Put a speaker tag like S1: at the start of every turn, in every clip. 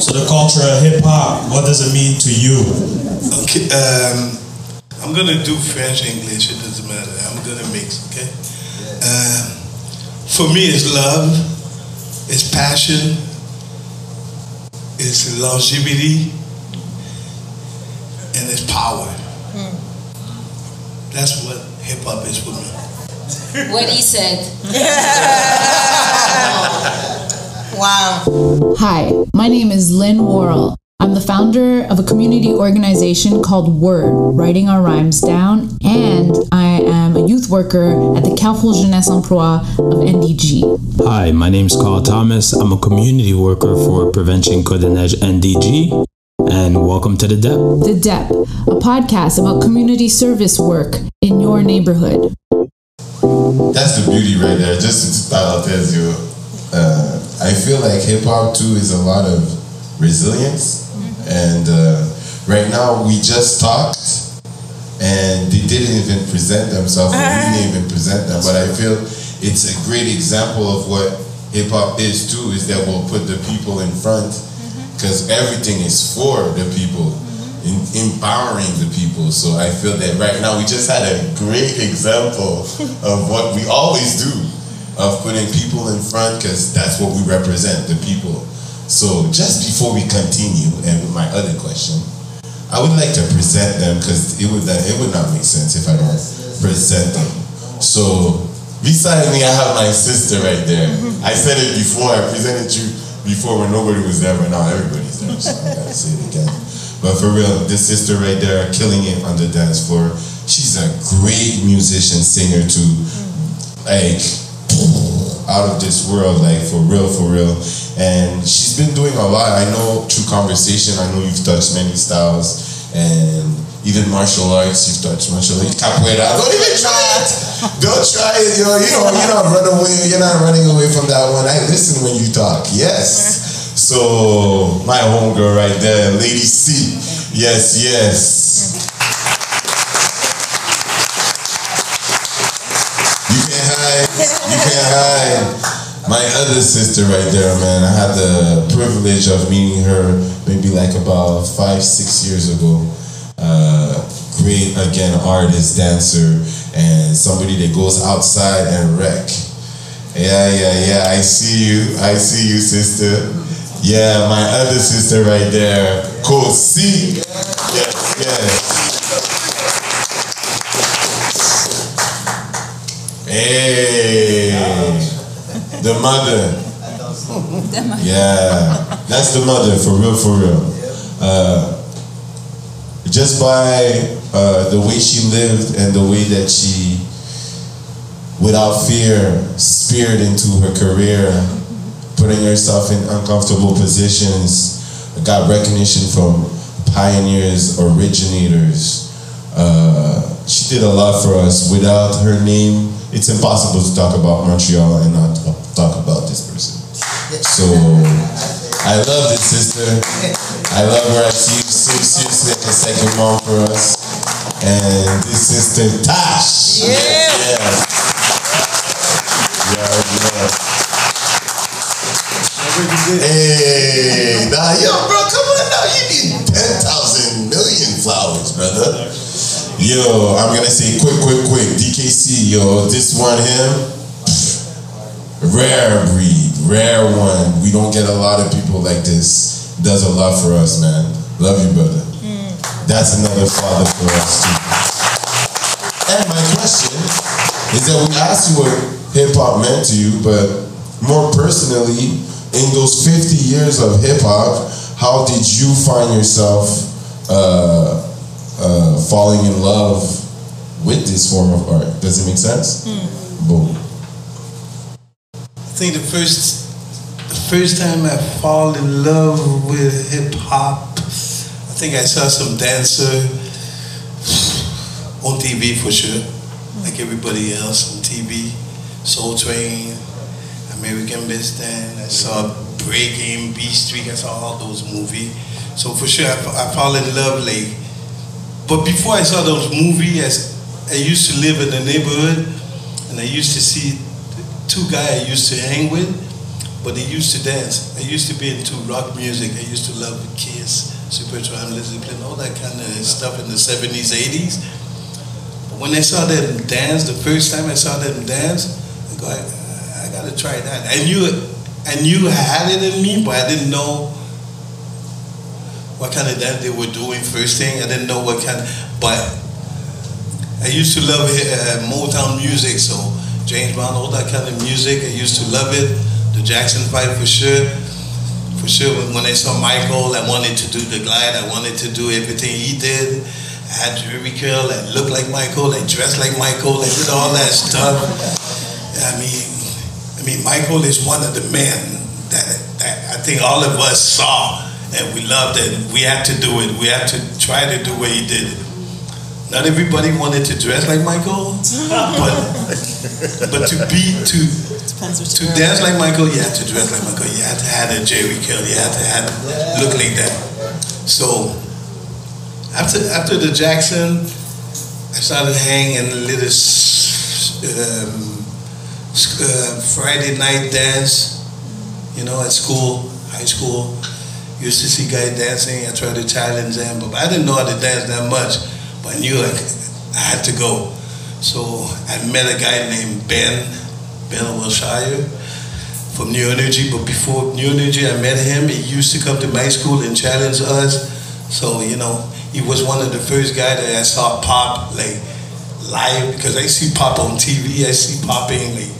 S1: So the culture of hip hop, what does it mean to you?
S2: Okay, um, I'm gonna do French, English. It doesn't matter. I'm gonna mix. Okay. Um, for me, it's love, it's passion, it's longevity, and it's power. That's what hip hop is for me.
S3: What he said.
S4: Wow.
S5: Hi, my name is Lynn Worrell. I'm the founder of a community organization called Word, Writing Our Rhymes Down, and I am a youth worker at the Carrefour Jeunesse Emploi of NDG.
S6: Hi, my name is Carl Thomas. I'm a community worker for Prevention Côte-des-Neiges NDG, and welcome to The Dep.
S5: The DEP, a podcast about community service work in your neighborhood.
S7: That's the beauty right there. Just to start tells you, uh, I feel like hip hop too is a lot of resilience, and uh, right now we just talked, and they didn't even present themselves. and We didn't even present them, but I feel it's a great example of what hip hop is too. Is that we'll put the people in front, because everything is for the people. In, empowering the people. So I feel that right now we just had a great example of what we always do of putting people in front because that's what we represent, the people. So just before we continue, and with my other question, I would like to present them because it would it would not make sense if I don't present them. So beside me, I have my sister right there. I said it before. I presented you before when nobody was there, but now everybody's there. So I gotta say it again. But for real, this sister right there, killing it on the dance floor. She's a great musician, singer too. Like out of this world, like for real, for real. And she's been doing a lot. I know through conversation, I know you've touched many styles and even martial arts, you've touched martial arts. Capoeira. Don't even try it. Don't try it. You know, you know, you're not running away. You're not running away from that one. I listen when you talk. Yes. So my homegirl right there, Lady C. Yes, yes. My other sister right there, man. I had the privilege of meeting her maybe like about five, six years ago. Uh, great again artist, dancer, and somebody that goes outside and wreck. Yeah, yeah, yeah. I see you. I see you, sister. Yeah, my other sister right there, Kosi. Yes, yes. Hey, the mother. Yeah, that's the mother for real, for real. Uh, just by uh, the way she lived and the way that she, without fear, speared into her career, putting herself in uncomfortable positions, got recognition from pioneers, originators. Uh, she did a lot for us. Without her name, it's impossible to talk about Montreal and not talk about this person. So I love this sister. I love her. She's see you so seriously like a second mom for us. And this sister Tash.
S4: Yeah.
S7: Yes. Yeah, yeah. Hey, nah, yo, bro, come on now. You need 10,000 million flowers, brother. Yo, I'm gonna say quick, quick, quick. DKC, yo, this one, him, rare breed, rare one. We don't get a lot of people like this. Does a lot for us, man. Love you, brother. That's another father for us, too. And my question is that we asked you what hip hop meant to you, but more personally, in those 50 years of hip hop, how did you find yourself uh, uh, falling in love with this form of art? Does it make sense? Boom.
S2: I think the first the first time I fall in love with hip hop, I think I saw some dancer on TV for sure, like everybody else on TV. Soul Train, American Bandstand. I saw Breaking, Beat Street. I saw all those movies. So for sure, I, fa- I fall in love like. But before I saw those movies, I, I used to live in the neighborhood, and I used to see two guys I used to hang with. but they used to dance. I used to be into rock music. I used to love Kiss, Supertramp, Led Zeppelin, all that kind of stuff in the 70s, 80s. But when I saw them dance, the first time I saw them dance, I go, I, I gotta try that. I knew I knew I had it in me, but I didn't know what kind of dance they were doing first thing. I didn't know what kind, but I used to love uh, Motown music, so James Brown, all that kind of music. I used to love it. The Jackson Five for sure. For sure, when I saw Michael, I wanted to do the glide. I wanted to do everything he did. I had Jheri curl. I looked like Michael. I dressed like Michael. I did all that stuff. I mean, I mean, Michael is one of the men that, that I think all of us saw and we loved it. We had to do it. We had to try to do what he did. Not everybody wanted to dress like Michael, but but to be to to dance like Michael, you had to dress like Michael. You had to have a Jheri curl. You had to have look like that. So after after the Jackson, I started hanging a little um, uh, Friday night dance, you know, at school, high school. Used to see guys dancing. I tried to challenge them, but I didn't know how to dance that much. But I knew like I had to go. So I met a guy named Ben, Ben Wilshire from New Energy. But before New Energy, I met him. He used to come to my school and challenge us. So you know, he was one of the first guys that I saw pop like live because I see pop on TV. I see popping like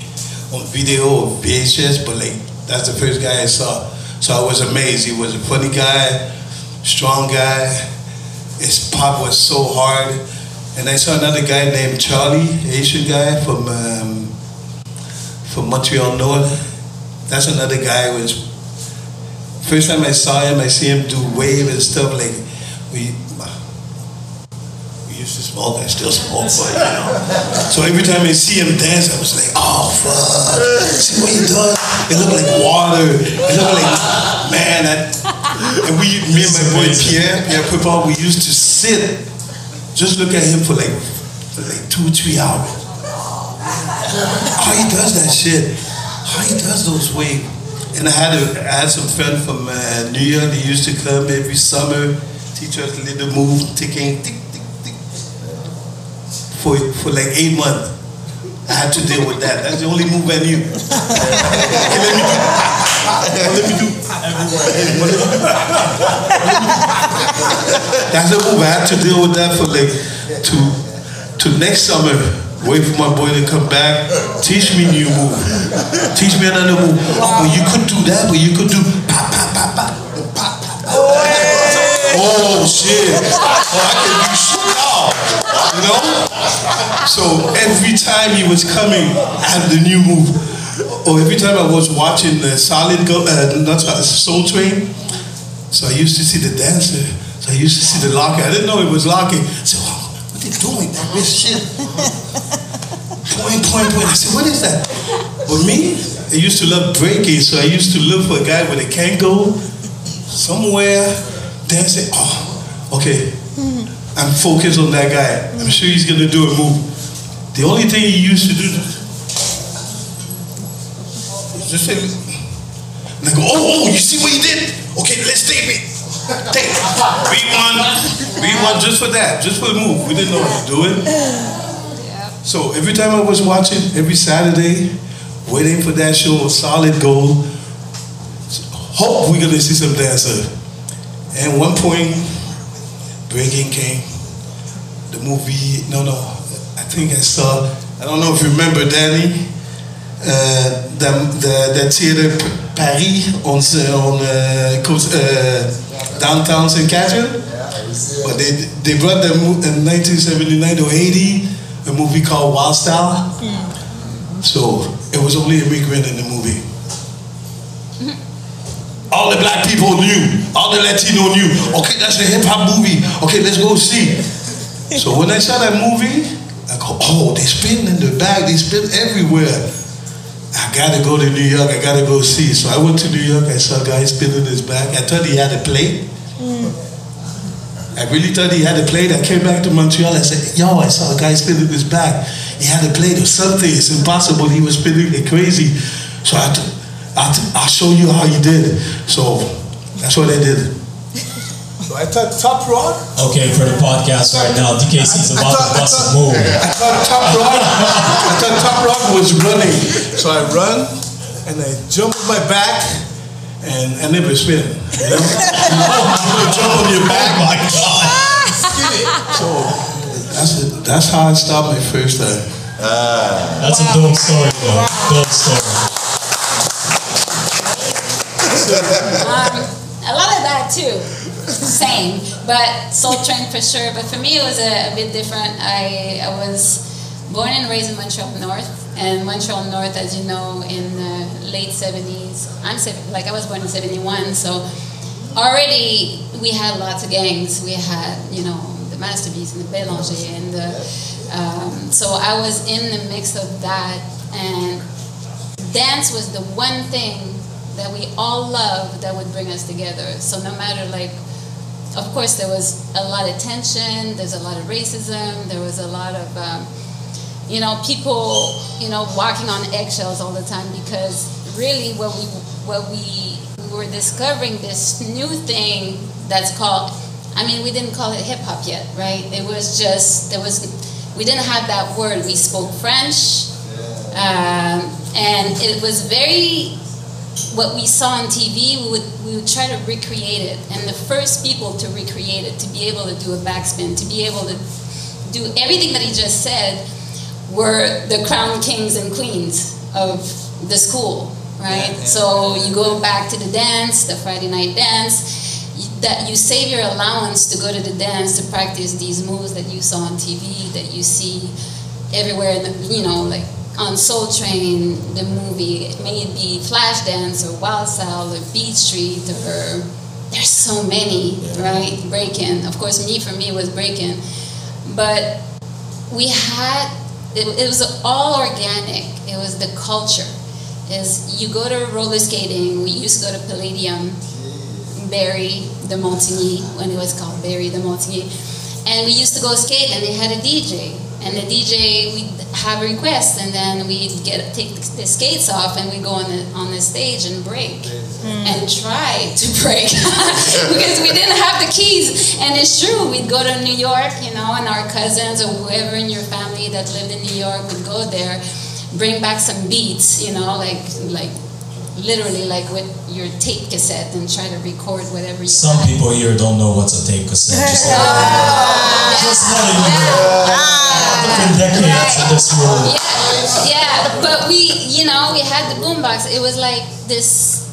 S2: on video or VHS, but like that's the first guy I saw. So I was amazed. He was a funny guy, strong guy. His pop was so hard. And I saw another guy named Charlie, Asian guy from um, from Montreal North. That's another guy. Was first time I saw him, I see him do wave and stuff like we used to smoke. I still smoke, but you know. So every time I see him dance, I was like, oh fuck! See what he does? It looked like water. It looked like man. I, and we, me and my boy Pierre, Pierre Pepin, we used to sit, just look at him for like for like two, three hours. How he does that shit? How he does those waves? And I had a, I had some friend from uh, New York. They used to come every summer, teach us a little move, ticking, tick, tick, tick, for for like eight months. I had to deal with that. That's the only move I knew. okay, let me do. Let me do. That's the move. I had to deal with that for like to to next summer. Wait for my boy to come back. Teach me new move. Teach me another move. You could do that, but you could do. Oh shit! Oh, I can do shit now. You know? So every time he was coming, I had the new move. Or every time I was watching the Solid Gold, uh, not Soul Train, so I used to see the dancer. So I used to see the locking. I didn't know it was locking. I said, oh, what they doing? That wrist shit. point, point, point. I said, what is that? For me, I used to love breaking, so I used to look for a guy with a Kangol somewhere dancing. Oh, okay. I'm focused on that guy. I'm sure he's gonna do a move. The only thing he used to do is just say, and I go, oh, oh, you see what he did? Okay, let's tape it. Tape. we Rewind just for that, just for the move. We didn't know how to do it. So every time I was watching, every Saturday, waiting for that show, solid gold. Hope we're gonna see some dancer. And one point, breaking came. The movie, no, no, I think I saw. I don't know if you remember Danny. Uh, the, the, the theater Paris on on uh, uh, downtown St. Catherine. But they they brought them in 1979 or 80 a movie called Wild Style. So it was only a immigrant in the movie. All the black people knew. All the Latino knew. Okay, that's a hip hop movie. Okay, let's go see. So when I saw that movie, I go, oh, they spin in the bag. They spin everywhere. I gotta go to New York. I gotta go see. So I went to New York. I saw a guy spinning his bag. I thought he had a plate. I really thought he had a plate. I came back to Montreal. I said, yo, I saw a guy spinning his bag. He had a plate or something. It's impossible. He was spinning it crazy. So I, t- I'll, I'll show you how he did it. So that's what I did. So I thought top rock.
S1: Okay, for the podcast right now, DKC's
S2: I
S1: about
S2: thought,
S1: to bust a move.
S2: I thought top rock. I thought top rock was running. So I run and I jump on my back and I never spin. You know? you jump on your back.
S1: Oh my God.
S2: So that's it. That's how I stopped my first time.
S1: That's a dope story, though. Dope story.
S3: Um, a lot of that too. Same, but Soul Train for sure. But for me, it was a, a bit different. I, I was born and raised in Montreal North, and Montreal North, as you know, in the late '70s. I'm like I was born in '71, so already we had lots of gangs. We had, you know, the Master Beast and the Bélanger, and the. Um, so I was in the mix of that, and dance was the one thing that we all love that would bring us together. So no matter like, of course there was a lot of tension. There's a lot of racism. There was a lot of, um, you know, people, you know, walking on eggshells all the time because really what we what we, we were discovering this new thing that's called. I mean, we didn't call it hip hop yet, right? It was just there was we didn't have that word. We spoke French. Um, and it was very what we saw on TV. We would we would try to recreate it, and the first people to recreate it, to be able to do a backspin, to be able to do everything that he just said, were the crown kings and queens of the school, right? So you go back to the dance, the Friday night dance. That you save your allowance to go to the dance to practice these moves that you saw on TV, that you see everywhere, in the, you know, like on Soul Train, the movie, may it be Flashdance or Wild Style or Beat Street or there's so many, right? Breaking. Of course, me for me was breaking, but we had it, it was all organic. It was the culture. Is you go to roller skating. We used to go to Palladium, Barry de Montigny when it was called Barry de Montigny, and we used to go skate and they had a DJ and the DJ we'd have requests, and then we'd get take the skates off, and we'd go on the on the stage and break, mm. and try to break. Because we didn't have the keys. And it's true, we'd go to New York, you know, and our cousins or whoever in your family that lived in New York would go there, bring back some beats, you know, like like literally like with your tape cassette and try to record whatever you
S1: Some
S3: had.
S1: people here don't know what's a tape cassette. Just, just letting you know. Ah. Different decades in this room.
S3: Yeah, yeah, but we, you know, we had the boombox. It was like this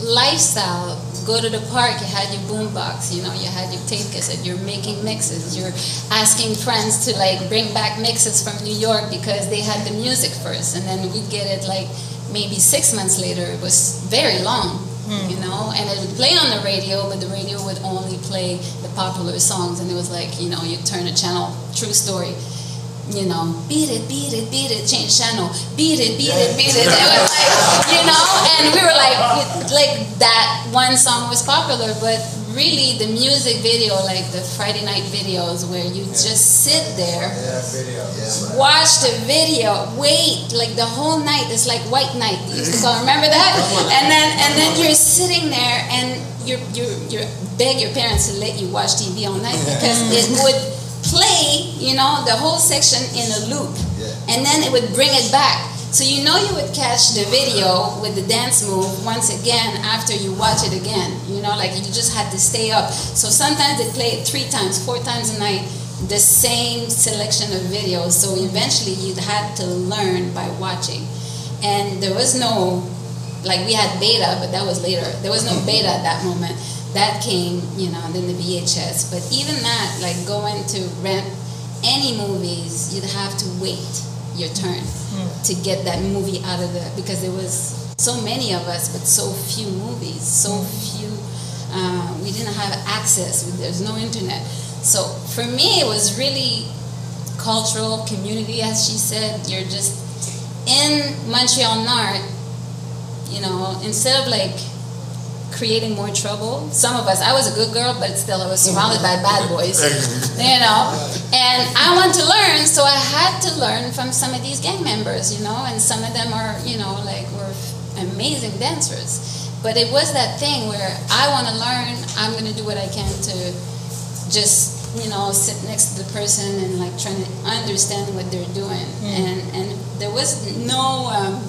S3: lifestyle. Go to the park, you had your boombox, you know, you had your tape cassette, you're making mixes, you're asking friends to like bring back mixes from New York because they had the music first, and then we'd get it like maybe six months later. It was very long, hmm. you know, and it would play on the radio, but the radio would only play the popular songs, and it was like, you know, you turn a channel, true story you know, beat it, beat it, beat it, change channel, beat it, beat it, beat it. It was like, you know, and we were like, like that one song was popular, but really the music video, like the Friday night videos where you just sit there, watch the video, wait, like the whole night. It's like white night. You used to call, remember that? And then and then you're sitting there and you you you beg your parents to let you watch TV all night because it mm. would play, you know, the whole section in a loop, and then it would bring it back. So you know you would catch the video with the dance move once again after you watch it again. You know, like you just had to stay up. So sometimes they play it three times, four times a night, the same selection of videos. So eventually you'd had to learn by watching. And there was no, like we had beta, but that was later. There was no beta at that moment that came, you know, then the VHS. But even that, like going to rent any movies, you'd have to wait your turn hmm. to get that movie out of the because there was so many of us, but so few movies, so few. Uh, we didn't have access. There's no internet. So for me, it was really cultural community, as she said. You're just in Montreal Nord. You know, instead of like creating more trouble. Some of us, I was a good girl, but still I was surrounded by bad boys, you know. And I want to learn, so I had to learn from some of these gang members, you know. And some of them are, you know, like were amazing dancers. But it was that thing where I want to learn. I'm gonna do what I can to just you know sit next to the person and like trying to understand what they're doing. And and there was no um,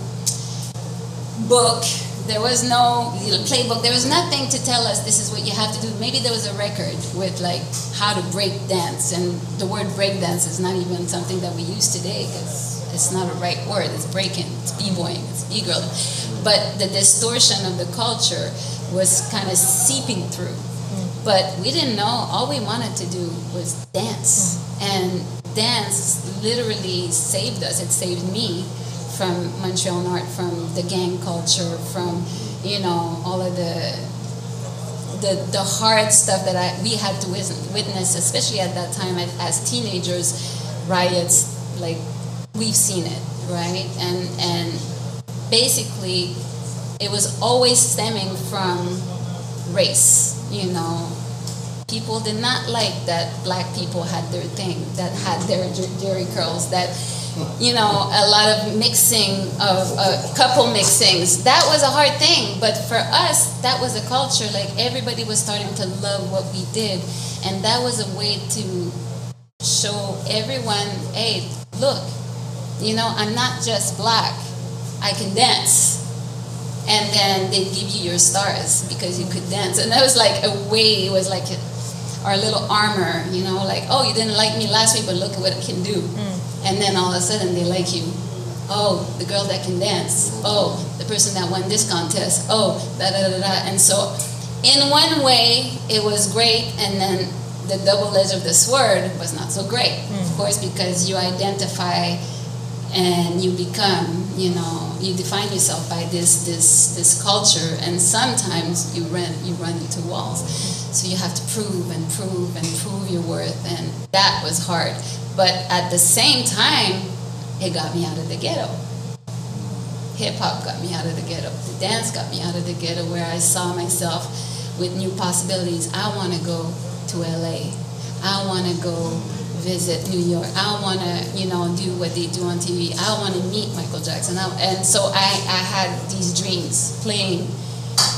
S3: book. There was no you know, playbook. There was nothing to tell us this is what you have to do. Maybe there was a record with like how to break dance, and the word break dance is not even something that we use today because it's not a right word. It's breaking, it's b-boying, it's b-girling. But the distortion of the culture was kind of seeping through. Mm. But we didn't know. All we wanted to do was dance, mm. and dance literally saved us. It saved me from Montreal North, from the gang culture, from you know all of the the, the hard stuff that I, we had to witness, especially at that time as, as teenagers, riots, like we've seen it, right? And and basically, it was always stemming from race. You know, people did not like that black people had their thing, that had their jer- jerry curls, that you know, a lot of mixing of uh, couple mixings. That was a hard thing, but for us, that was a culture. Like everybody was starting to love what we did, and that was a way to show everyone, hey, look, you know, I'm not just black. I can dance. And then they give you your stars because you could dance. And that was like a way, it was like a, our little armor, you know, like, oh, you didn't like me last week, but look at what I can do. Mm. And then all of a sudden they like you. Oh, the girl that can dance. Oh, the person that won this contest. Oh, da da da da. And so, in one way, it was great, and then the double edge of the sword was not so great, mm. of course, because you identify and you become, you know, you define yourself by this this this culture, and sometimes you run you run into walls. So you have to prove and prove and prove your worth, and that was hard. But at the same time, it got me out of the ghetto. Hip hop got me out of the ghetto. The dance got me out of the ghetto, where I saw myself with new possibilities. I want to go to LA. I want to go visit New York. I want to, you know, do what they do on TV. I want to meet Michael Jackson. I, and so I, I had these dreams playing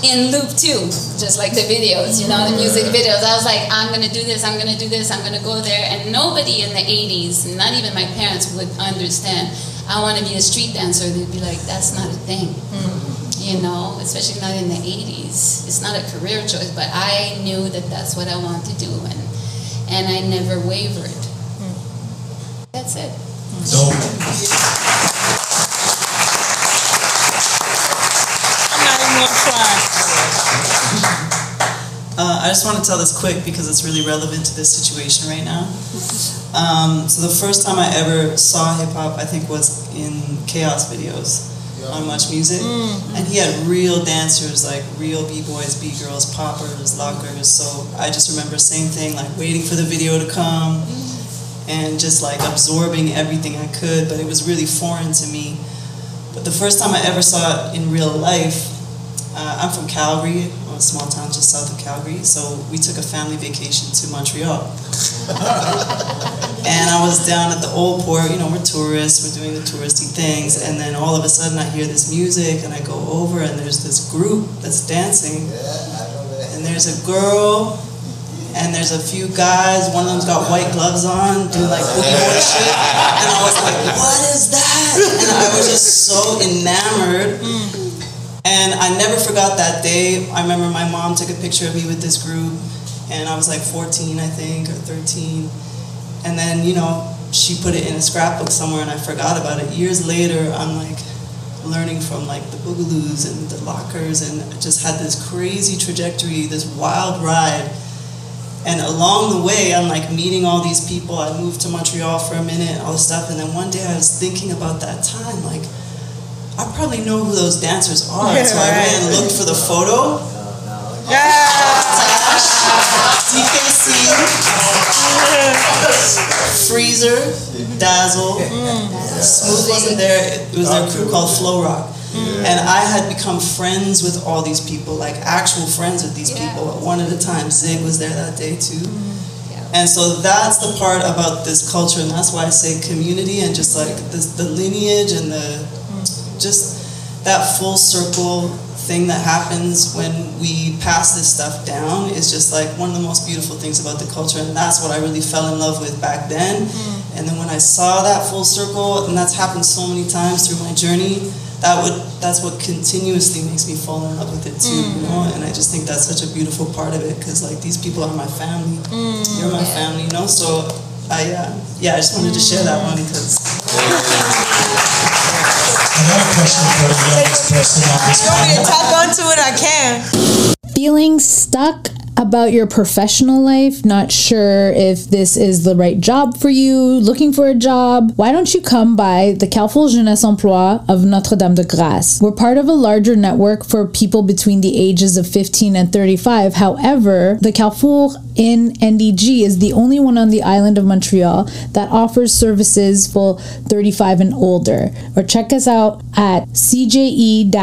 S3: in loop too, just like the videos, you know, the music mm. videos. I was like, I'm gonna do this, I'm gonna do this, I'm gonna go there. And nobody in the 80s, not even my parents, would understand. I want to be a street dancer. They'd be like, that's not a thing, mm. you know, especially not in the 80s. It's not a career choice, but I knew that that's what I want to do, and and I never wavered. That's it.
S1: Dope.
S4: I'm not even gonna try. Uh, I just want to tell this quick because it's really relevant to this situation right now. Um, so the first time I ever saw hip hop, I think, was in Chaos videos on Much Music, and he had real dancers, like real b boys, b girls, poppers, lockers. So I just remember same thing, like waiting for the video to come, and just like absorbing everything I could. But it was really foreign to me. But the first time I ever saw it in real life, uh, I'm from Calgary, a small town just south of Calgary. So we took a family vacation to Montreal. and I was down at the old port, you know, we're tourists, we're doing the touristy things. And then all of a sudden I hear this music and I go over and there's this group that's dancing. And there's a girl and there's a few guys. One of them's got white gloves on, doing like boogie shit. And I was like, what is that? And I was just so enamored. And I never forgot that day. I remember my mom took a picture of me with this group, and I was like 14, I think, or 13. And then, you know, she put it in a scrapbook somewhere, and I forgot about it. Years later, I'm like learning from like the Boogaloos and the Lockers, and just had this crazy trajectory, this wild ride. And along the way, I'm like meeting all these people. I moved to Montreal for a minute, all this stuff. And then one day I was thinking about that time, like, I probably know who those dancers are. so I went and looked for the photo. Yeah! DKC, Freezer, Dazzle, mm. Smooth wasn't there. It was their crew called Flow Rock. And I had become friends with all these people, like actual friends with these
S3: Yeah.
S4: people, one at a time. Zig was there that day too. And so that's the part about this culture, and that's why I say community and just like the, the lineage and the just that full circle thing that happens when we pass this stuff down is just like one of the most beautiful things about the culture and that's what i really fell in love with back then mm. and then when i saw that full circle and that's happened so many times through my journey that would that's what continuously makes me fall in love with it too mm. you know and i just think that's such a beautiful part of it because like these people are my family mm. you're my family you know so i uh, yeah i just wanted to share that one because
S1: Another question for the youngest person on this
S8: You want me to tap onto it? I can.
S5: Feeling stuck about your professional life, not sure if this is the right job for you, looking for a job, why don't you come by the Carrefour Jeunesse Emploi of Notre Dame de Grâce? We're part of a larger network for people between the ages of 15 and 35. However, the Carrefour in NDG is the only one on the island of Montreal that offers services for 35 and older. Or check us out at cje-ndg.com.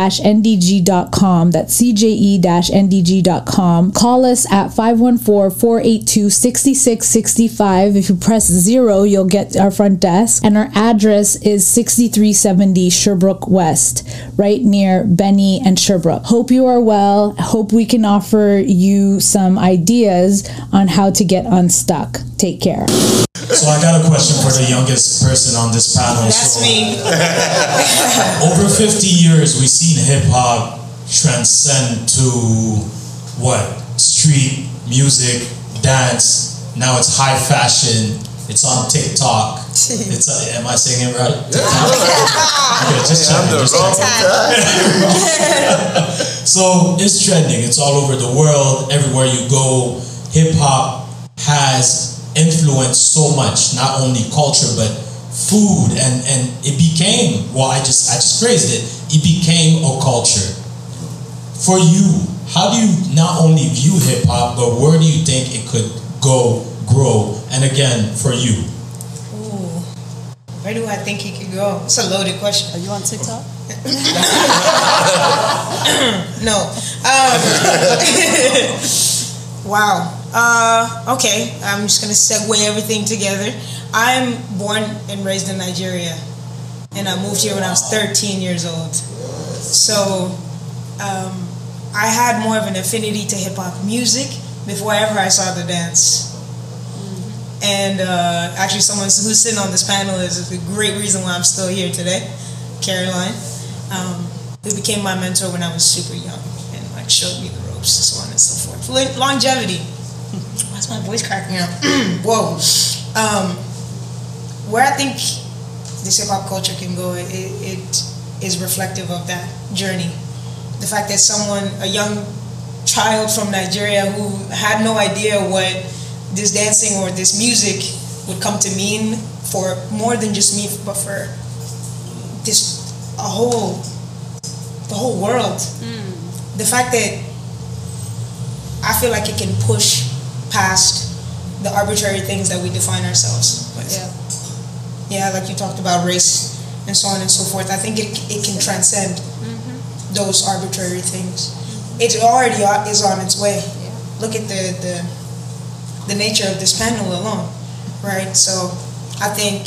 S5: That's cje-ndg.com. Call us at 514-482-6665. If you press zero, you'll get our front desk. And our address is 6370 Sherbrooke West, right near Benny and Sherbrooke. Hope you are well. Hope we can offer you some ideas on how to get unstuck. Take care.
S1: So I got a question for the youngest person on this panel.
S8: That's
S1: so,
S8: me.
S1: over 50 years, we've seen hip hop transcend to what? Street music, dance. Now it's high fashion. It's on TikTok. It's uh, am I saying it right? TikTok. okay, just checking. Just checking. so it's trending. It's all over the world. Everywhere you go, hip hop has influenced so much, not only culture but food, and and it became. Well, I just I just phrased it. It became a culture. For you, how do you not only view hip hop, but where do you think it could go, grow? And again, for you.
S8: Ooh, where do I think it could go? It's a loaded question.
S4: Are you on TikTok?
S8: no. Um, wow. Uh, okay, I'm just gonna segue everything together. I'm born and raised in Nigeria, and I moved here when I was 13 years old. So, um, I had more of an affinity to hip hop music before ever I saw the dance. And uh, actually, someone who's sitting on this panel is a great reason why I'm still here today, Caroline, um, who became my mentor when I was super young and like showed me the ropes, and so on and so forth. Longevity. Why's my voice cracking up? Whoa. Um, where I think this hip hop culture can go, it, it is reflective of that journey the fact that someone, a young child from Nigeria who had no idea what this dancing or this music would come to mean for more than just me, but for this a whole, the whole world. Mm. The fact that I feel like it can push past the arbitrary things that we define ourselves with.
S3: Yeah.
S8: Yeah, like you talked about race and so on and so forth. I think it, it can transcend those arbitrary things. It already is on its way. Yeah. Look at the, the the nature of this panel alone, right? So I think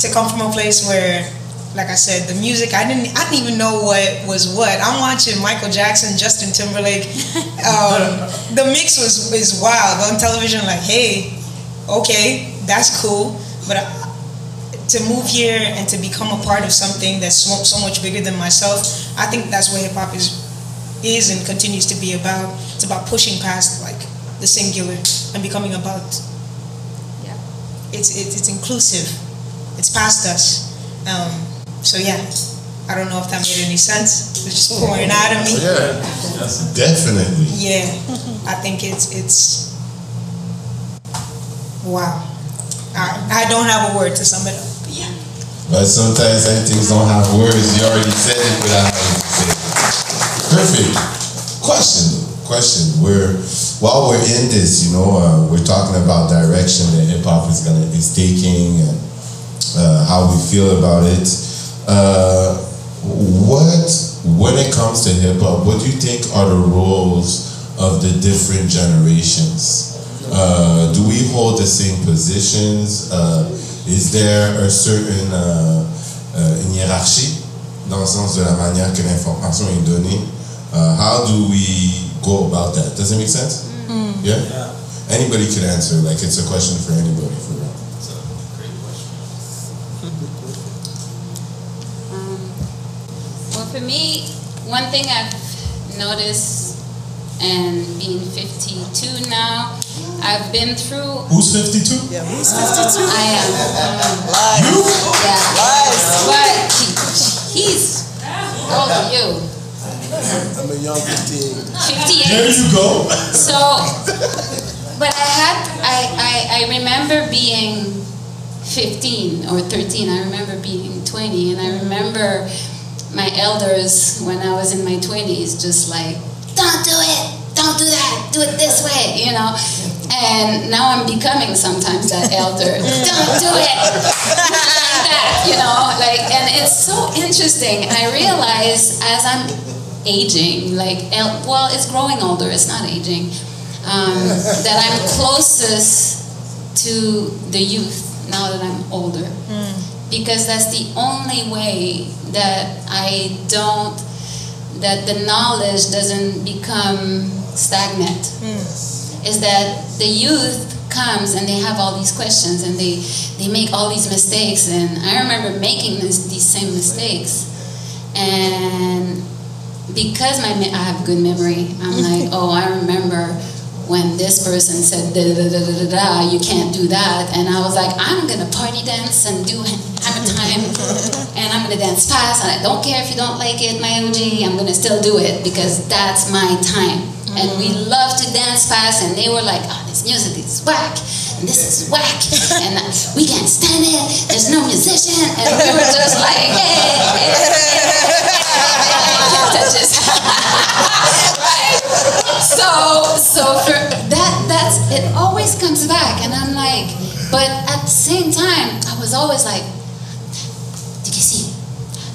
S8: to come from a place where, like I said, the music I didn't I didn't even know what was what. I'm watching Michael Jackson, Justin Timberlake. Um, the mix was is wild on television. Like, hey, okay, that's cool, but. I, to move here and to become a part of something that's so, so much bigger than myself, I think that's what hip hop is is and continues to be about. It's about pushing past like the singular and becoming about.
S3: Yeah.
S8: It's it's, it's inclusive. It's past us. Um, so yeah, I don't know if that made any sense. It's just pouring out of me.
S7: Yeah, definitely.
S8: Yeah, I think it's it's. Wow. I, I don't have a word to sum it up.
S7: But sometimes some things don't have words. You already said it without having to say it. Perfect. Question. Question. We're while we're in this, you know, uh, we're talking about direction that hip hop is gonna is taking and uh, how we feel about it. Uh, what when it comes to hip hop, what do you think are the roles of the different generations? Uh, do we hold the same positions? Uh, is there a certain uh, uh, hierarchy dans le sens de la manière que l'information est donnée. Uh, how do we go about that? Does it make sense? Yeah? Anybody could answer. Like it's a question for anybody. For real.
S6: It's great question.
S3: Um, well, for me, one thing I've noticed, and being 52 now, I've been through.
S1: Who's 52?
S4: Yeah, who's 52?
S3: I am.
S4: Lies.
S3: Yeah.
S4: Lies.
S3: But he, he's. How old are you?
S9: I'm a young 15.
S3: 58.
S1: There you go.
S3: So, but I had, I, I, I remember being 15 or 13. I remember being 20. And I remember my elders when I was in my 20s just like, don't do it, don't do that, do it this way, you know. And now I'm becoming sometimes that elder. don't do it. like that, you know, like, and it's so interesting. I realize as I'm aging, like, well, it's growing older, it's not aging, um, that I'm closest to the youth now that I'm older. Because that's the only way that I don't, that the knowledge doesn't become stagnant. Is that the youth comes and they have all these questions and they, they make all these mistakes. And I remember making this, these same mistakes. And because my I have good memory, I'm like, oh, I remember when this person said da da da da da da, you can't do that, and I was like, I'm gonna party dance and do hammer time, and I'm gonna dance fast, and I don't care if you don't like it, my OG, I'm gonna still do it because that's my time. And we love to dance fast, and they were like, oh, this music is whack, and this is whack, and we can't stand it. There's no musician, and we were just like, hey, hey, right? So, so for that, that's it. Always comes back, and I'm like, but at the same time, I was always like, did you see?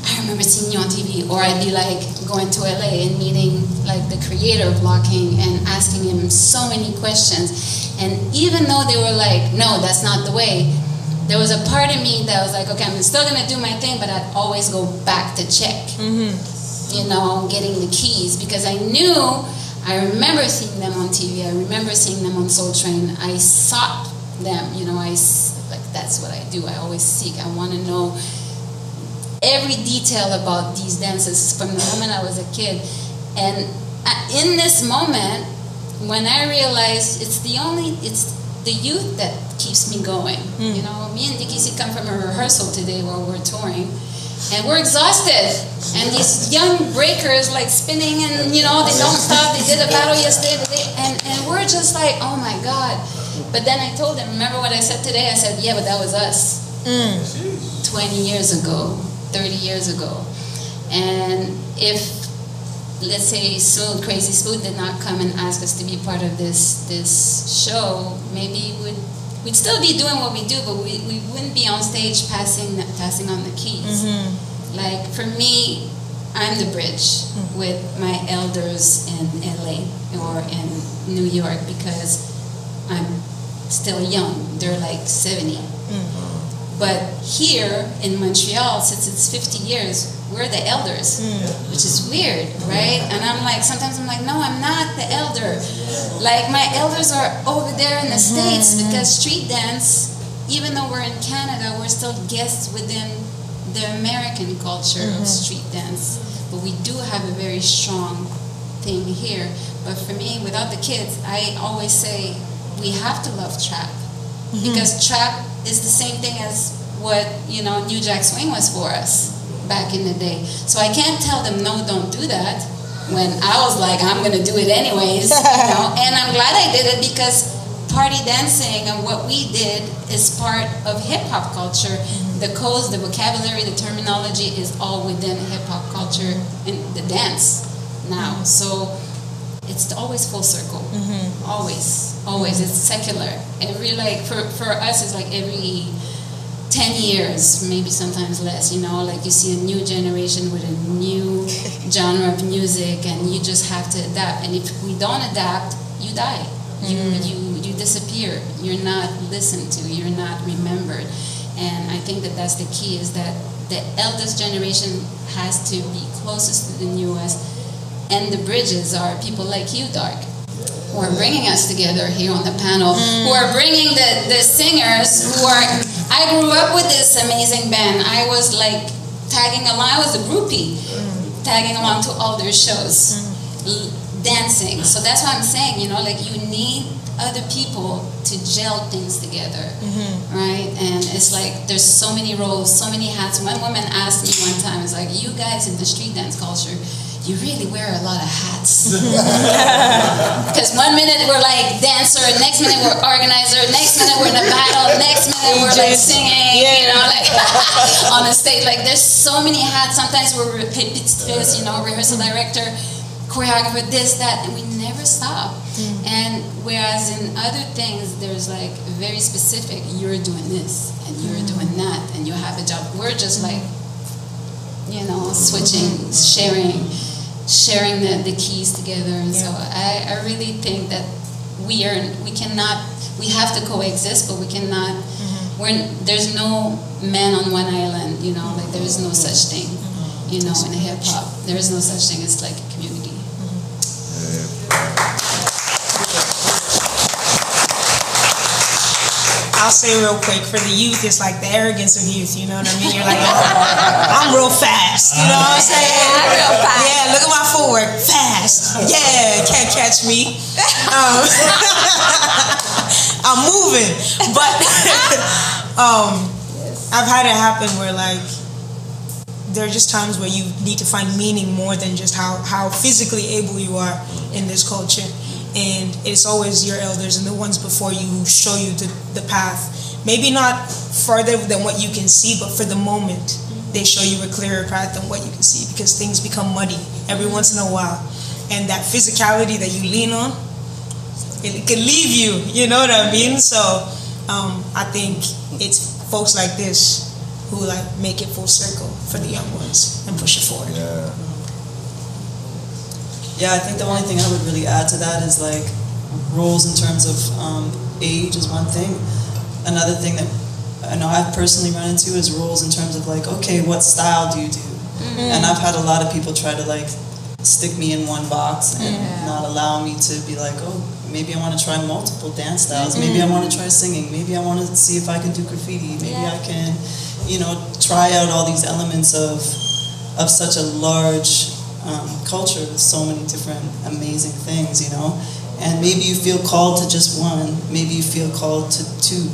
S3: I remember seeing you on TV, or I'd be like going to LA and meeting like the creator of Locking and asking him so many questions, and even though they were like, no, that's not the way. There was a part of me that was like, okay, I'm still gonna do my thing, but I'd always go back to check mm-hmm. you know, getting the keys because I knew, I remember seeing them on TV, I remember seeing them on Soul Train. I sought them, you know, I like, that's what I do. I always seek, I want to know every detail about these dances from the moment I was a kid. And uh, in this moment, when I realized it's the only, it's the youth that keeps me going. You know, me and DKC come from a rehearsal today while we're touring and we're exhausted. And these young breakers like spinning and you know they don't stop. They did a battle yesterday, and and we're just like, oh my god. But then I told them, remember what I said today? I said, yeah, but that was us. 20 years ago, 30 years ago. And if let's say Smooth Crazy Smooth did not come and ask us to be part of this this show, maybe we'd we'd still be doing what we do, but we, we wouldn't be on stage passing passing on the keys. Mm-hmm. Like for me, I'm the bridge mm. with my elders in LA or in New York because I'm still young. They're like 70. Mm. But here in Montreal, since it's 50 years, we're the elders, hmm. which is weird, right? And I'm like, sometimes I'm like, no, I'm not the elder. Like, my elders are over there in the hmm. States because street dance, even though we're in Canada, we're still guests within the American culture of mm-hmm. street dance. But we do have a very strong thing here. But for me, without the kids, I always say we have to love trap mm-hmm. because trap is the same thing as what you know New Jack Swing was for us back in the day. So I can't tell them no, don't do that. When I was like, I'm gonna do it anyways, you know. And I'm glad I did it because party dancing and what we did is part of hip hop culture. The codes, the vocabulary, the terminology is all within hip hop culture and the dance now. So it's always full circle. Mm-hmm. Always, always. It's secular. Every like for for us, it's like every ten years, maybe sometimes less. You know, like you see a new generation with a new genre of music, and you just have to adapt. And if we don't adapt, you die. You mm. you you disappear. You're not listened to. You're not remembered. And I think that that's the key is that the eldest generation has to be closest to the newest, and the bridges are people like you, Dark, who are bringing us together here on the panel, who are bringing the, the singers who are. I grew up with this amazing band. I was like tagging along, I was a groupie, tagging along to all their shows, l- dancing. So that's what I'm saying, you know, like you need other people to gel things together, right? And it's like there's so many roles, so many hats. One woman asked me one time, it's like, you guys in the street dance culture, you really wear a lot of hats. Because one minute we're like dancer, next minute we're organizer, next minute we're in a battle, next minute we're like singing, you know, like on the stage. Like there's so many hats. Sometimes we're repetitrice, you know, rehearsal director, choreographer, this, that, and we never stop. Mm. And whereas in other things, there's like very specific, you're doing this and you're mm. doing that, and you have a job. We're just like, you know, mm. switching, sharing, sharing the, the keys together. And so I, I really think that we are, we cannot, we have to coexist, but we cannot, mm-hmm. we're, there's no man on one island, you know, like there is no mm-hmm. such thing, mm-hmm. you know, in hip hop. There is no such thing as like a community.
S8: I'll say real quick for the youth, it's like the arrogance of youth. You know what I mean? You're like, I'm real fast. You know what I'm saying?
S3: I'm real fast.
S8: Yeah, look at my footwork, fast. Yeah, can't catch me. Um, I'm moving, but um, I've had it happen where like there are just times where you need to find meaning more than just how how physically able you are in this culture and it's always your elders and the ones before you who show you the, the path. Maybe not further than what you can see but for the moment they show you a clearer path than what you can see because things become muddy every once in a while. And that physicality that you lean on it can leave you you know what i mean? So um, i think it's folks like this who like make it full circle for the young ones and push it forward.
S7: Yeah.
S4: Yeah, I think the only thing I would really add to that is like roles in terms of um, age is one thing. Another thing that I know I've personally run into is roles in terms of like, okay, what style do you do? And I've had a lot of people try to like stick me in one box and not allow me to be like, oh, maybe I want to try multiple dance styles. Maybe I want to try singing. Maybe I want to see if I can do graffiti. Maybe
S3: Yeah.
S4: I can, you know, try out all these elements of of such a large um, culture with so many different amazing things, you know. And maybe you feel called to just one. Maybe you feel called to 2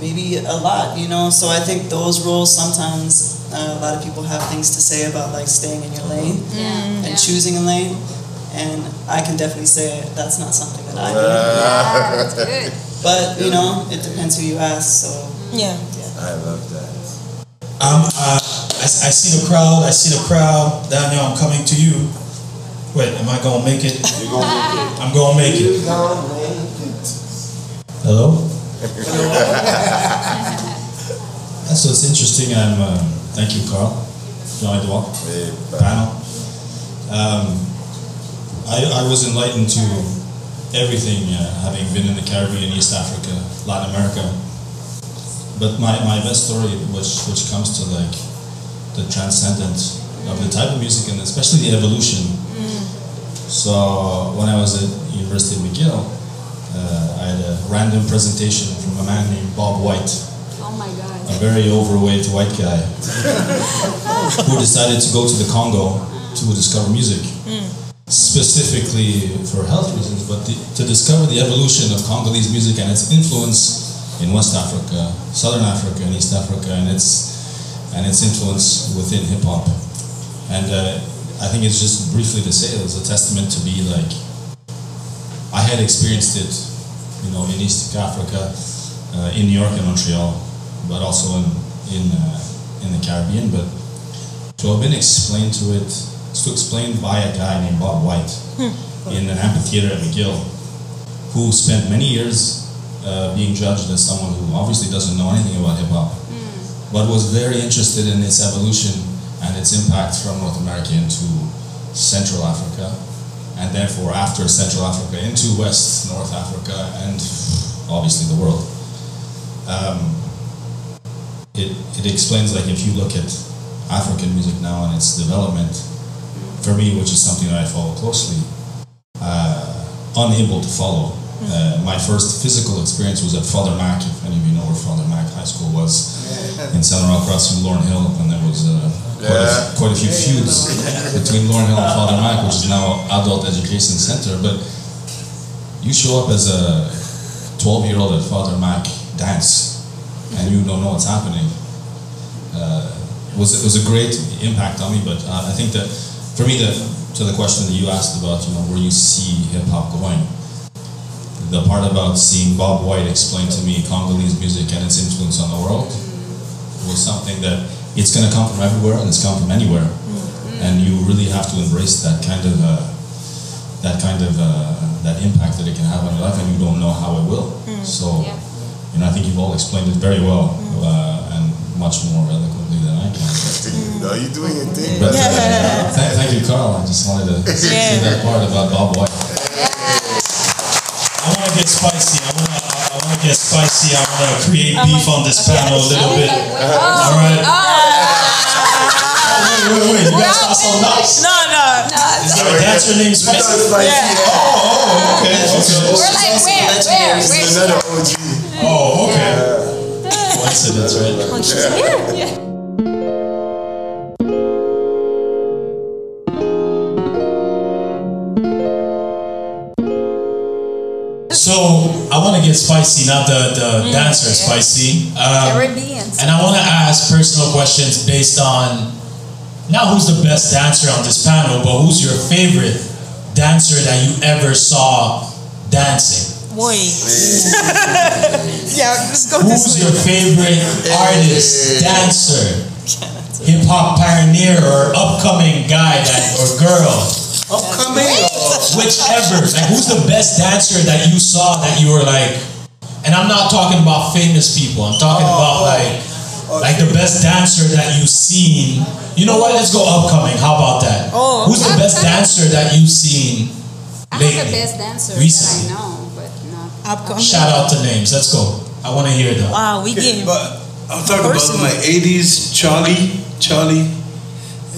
S4: Maybe a lot, you know. So I think those roles sometimes uh, a lot of people have things to say about like staying in your lane
S3: Yeah.
S4: and choosing a lane. And I can definitely say that's not something that I do.
S3: Yeah.
S4: But you know, it depends who you ask. So
S8: yeah
S7: I love that.
S10: Um, uh, I, see the crowd. I see the crowd. Daniel, I'm coming to you. Wait, am I gonna make it?
S7: You're gonna make it.
S10: I'm gonna make it.
S7: You're gonna make it.
S10: Hello. so it's interesting. I'm. Uh, thank you, Carl. Jean-Edouard.
S7: Hey,
S10: panel. Um, I, I was enlightened to everything, uh, having been in the Caribbean, East Africa, Latin America. But my, my best story, which which comes to like the transcendent of the type of music and especially the evolution. So when I was at University of McGill, uh, I had a random presentation from a man named Bob White
S3: Oh my God.
S10: a very overweight white guy who decided to go to the Congo to discover music, specifically for health reasons, but the, to discover the evolution of Congolese music and its influence in West Africa, Southern Africa, and East Africa, and its and its influence within hip hop. And uh, I think it's just briefly to say it was a testament to be like I had experienced it, you know, in East Africa, uh, in New York and Montreal, but also in in uh, in the Caribbean. But to have been explained to it, to explained by a guy named Bob White in an amphitheater at McGill, who spent many years uh, being judged as someone who obviously doesn't know anything about hip hop, but was very interested in its evolution and its impact from North America into Central Africa, and therefore after Central Africa into West North Africa and obviously the world. Um, it, it explains like if you look at African music now and its development, for me, which is something that I follow closely, uh, unable to follow. Uh, my first physical experience was at Father Mac, if any of you know where Father Mac High School was, in Center Rock across from Lauren Hill, and there was uh, quite, a, quite a few feuds between Lauren Hill and Father Mac, which is now Adult Education Center. But you show up as a 12 year old at Father Mac dance, and you don't know what's happening. Uh, was it was a great impact on me, but uh, I think that for me, the, to the question that you asked about, you know, where you see hip hop going, the part about seeing Bob White explain to me Congolese music and its influence on the world was something that it's going to come from everywhere and it's come from anywhere, and you really have to embrace that kind of uh, that kind of uh, that impact that it can have on your life, and you don't know how it will. So, you know, I think you've all explained it very well uh, and much more eloquently than I can.
S7: No, you're doing your thing.
S10: But, uh, thank, thank you, Carl. I just wanted to say that part about Bob White.
S1: I want to get spicy. I want to. I want to get spicy. I want to create beef on this panel a little bit. All oh, right. Wait, wait, wait. You guys got some nuts?
S8: No, no.
S1: Is there a dancer named Spicy?
S8: Yeah.
S1: Oh, oh, okay. okay.
S3: We're like, where, where, where's
S7: Another OG.
S1: Oh, okay. Coincidence, right?
S8: Yeah.
S1: So I want to get spicy, not the, the dancer spicy. Um,
S3: Caribbean.
S1: and I want to ask personal questions based on not who's the best dancer on this panel, but who's your favorite dancer that you ever saw dancing?
S8: Boy. yeah, let's go
S1: Who's
S8: this
S1: your
S8: way.
S1: favorite artist, dancer, hip hop pioneer, or upcoming guy that or girl?
S2: Upcoming.
S1: Whichever. Like, who's the best dancer that you saw that you were like? And I'm not talking about famous people. I'm talking oh, about like, like the best dancer that you've seen. You know what? Let's go upcoming. How about that?
S8: Oh,
S1: Who's the best dancer that you've seen
S3: I have the best dancer
S1: Recently.
S3: that I know, but not.
S8: Upcoming.
S1: Shout out to names. Let's go. I want to hear them.
S8: Wow, we getting.
S2: But I'm talking about
S8: Personal.
S2: my 80s, Charlie, Charlie,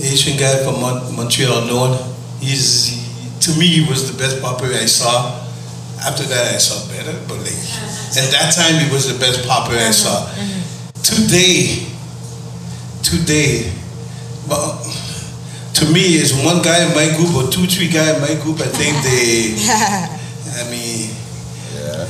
S2: Asian guy from Mon- Montreal North. He's, to me, he was the best popper I saw. After that, I saw better, but like, at that time, he was the best popper I saw. Today, today, but to me, it's one guy in my group or two, three guy in my group. I think they, I mean, uh,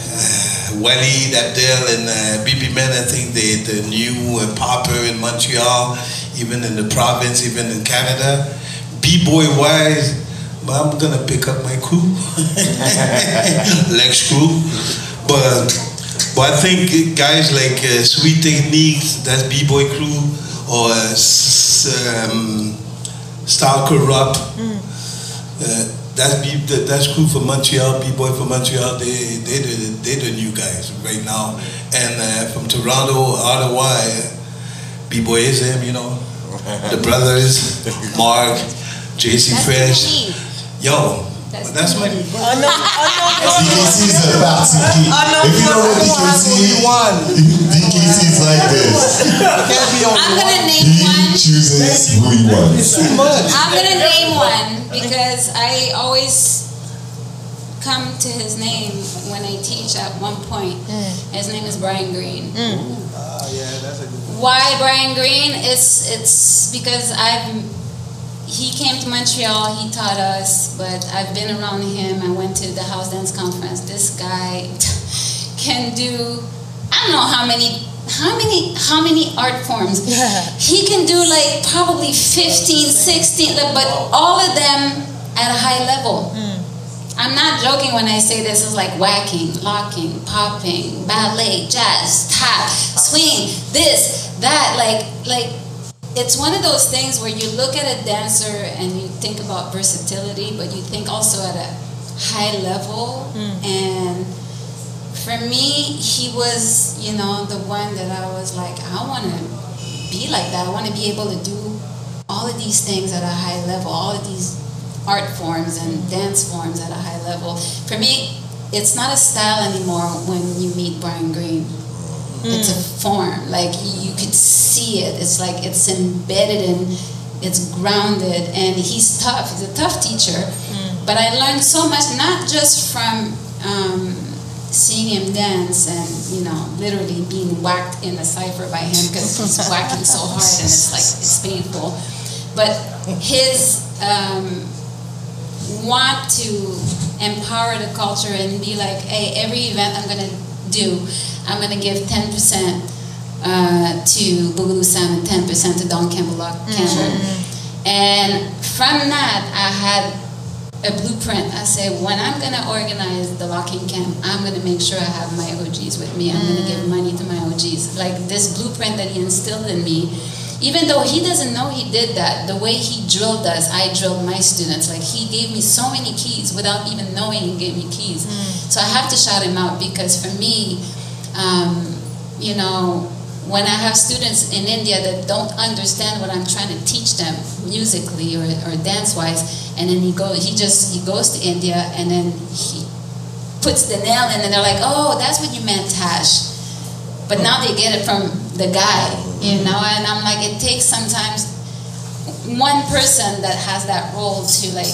S2: Wally, Abdel, and uh, BB Man, I think they the new uh, popper in Montreal, even in the province, even in Canada. B-boy wise, but I'm gonna pick up my crew, Lex crew, but but I think guys like uh, Sweet Techniques, that's B-boy crew, or uh, s- um, Star Corrupt. Uh, that's B, that, that's crew from Montreal, B-boy from Montreal. They they the they the new guys right now, and uh, from Toronto, Ottawa, uh, B-boy is him, you know, the brothers, Mark, JC
S3: That's
S2: Fresh, yo,
S3: That's
S2: that's my.
S8: Unknown, unknown.
S7: DKC is about to keep. If you know what DKC DKC is like this.
S3: I'm gonna name
S7: He
S3: one.
S7: chooses who he wants.
S3: I'm gonna name one because I always come to his name when I teach at one point. His name is Brian Green. Oh yeah, that's a good one. Why Brian Green? It's it's because I've he came to Montreal, he taught us, but I've been around him. I went to the house dance conference. This guy can do I don't know how many how many how many art forms. Yeah. He can do like probably 15, 16, but all of them at a high level. Hmm. I'm not joking when I say this is like waacking, locking, popping, ballet, jazz, tap, swing, this, that, like like it's one of those things where you look at a dancer and you think about versatility, but you think also at a high level. Hmm. And for me, he was, you know, the one that I was like, I want to be like that. I want to be able to do all of these things at a high level, all of these art forms and dance forms at a high level. For me, it's not a style anymore when you meet Brian Green. It's a form. Like you could see it. It's like it's embedded in. It's grounded, and he's tough. He's a tough teacher. But I learned so much, not just from um, seeing him dance and you know literally being whacked in the cipher by him because he's waacking so hard and it's like it's painful, but his um, want to empower the culture and be like, hey, every event I'm gonna do, I'm gonna give ten percent uh, to Boogaloo Sam and ten percent to Don Campbell Cantor. And from that, I had a blueprint. I said, when I'm gonna organize the locking camp, I'm gonna make sure I have my OGs with me. I'm gonna give money to my OGs. Like this blueprint that he instilled in me, even though he doesn't know he did that, the way he drilled us, I drilled my students. Like he gave me so many keys without even knowing he gave me keys. So I have to shout him out because for me, um, you know, when I have students in India that don't understand what I'm trying to teach them musically or, or dance wise, and then he go he just he goes to India and then he puts the nail in and they're like, oh, that's what you meant, Tash. But now they get it from the guy, you know, and I'm like, it takes sometimes one person that has that role to like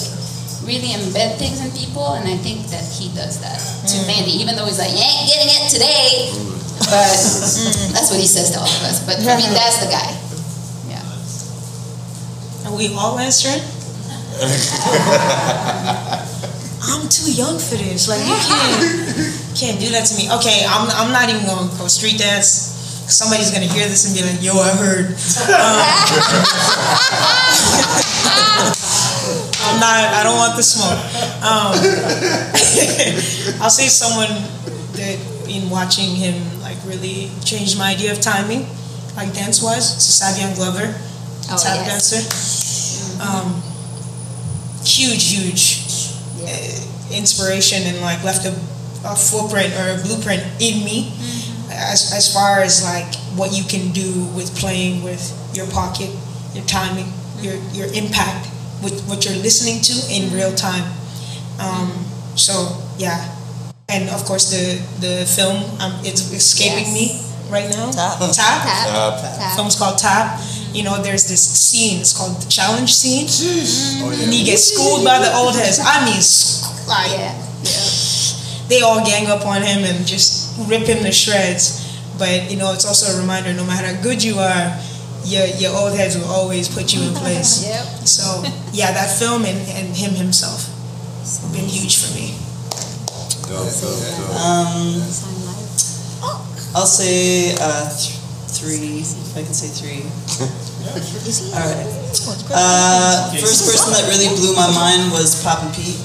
S3: really embed things in people, and I think that he does that to mm. Mandy, even though he's like, you ain't getting it today, mm. but mm. that's what he says to all of us. But I mean, that's the guy. Yeah.
S8: Are we all answering? I'm too young for this. Like you can't can't do that to me. Okay, I'm I'm not even going to go street dance. Somebody's gonna hear this and be like, "Yo, I heard." Um, I'm not. I don't want the smoke. Um, I'll say someone that in watching him like really changed my idea of timing, like dance wise. It's Savion Glover,
S3: Oh,
S8: tap
S3: yes.
S8: dancer. Um, huge, huge uh, inspiration and like left a, a footprint or a blueprint in me as, as far as like what you can do with playing with your pocket, your timing, your, your impact with what you're listening to in real time. Um, so yeah, and of course the the film um, it's escaping me right now.
S4: Tap.
S8: Tap.
S9: Tap.
S3: Tap.
S8: Film's called Tap. You know, there's this scene. It's called the challenge scene, and he gets schooled by the old heads. I mean, sc- like
S3: Yeah.
S8: they all gang up on him and just rip him to shreds. But you know, it's also a reminder: no matter how good you are, your your old heads will always put you in place.
S3: Yep.
S8: So yeah, that film and, and him himself have been huge for me.
S9: Dope, dope, dope.
S4: Um, I'll say uh, th- three. If I can say three. All right. Uh, first person that really blew my mind was Popin' Pete.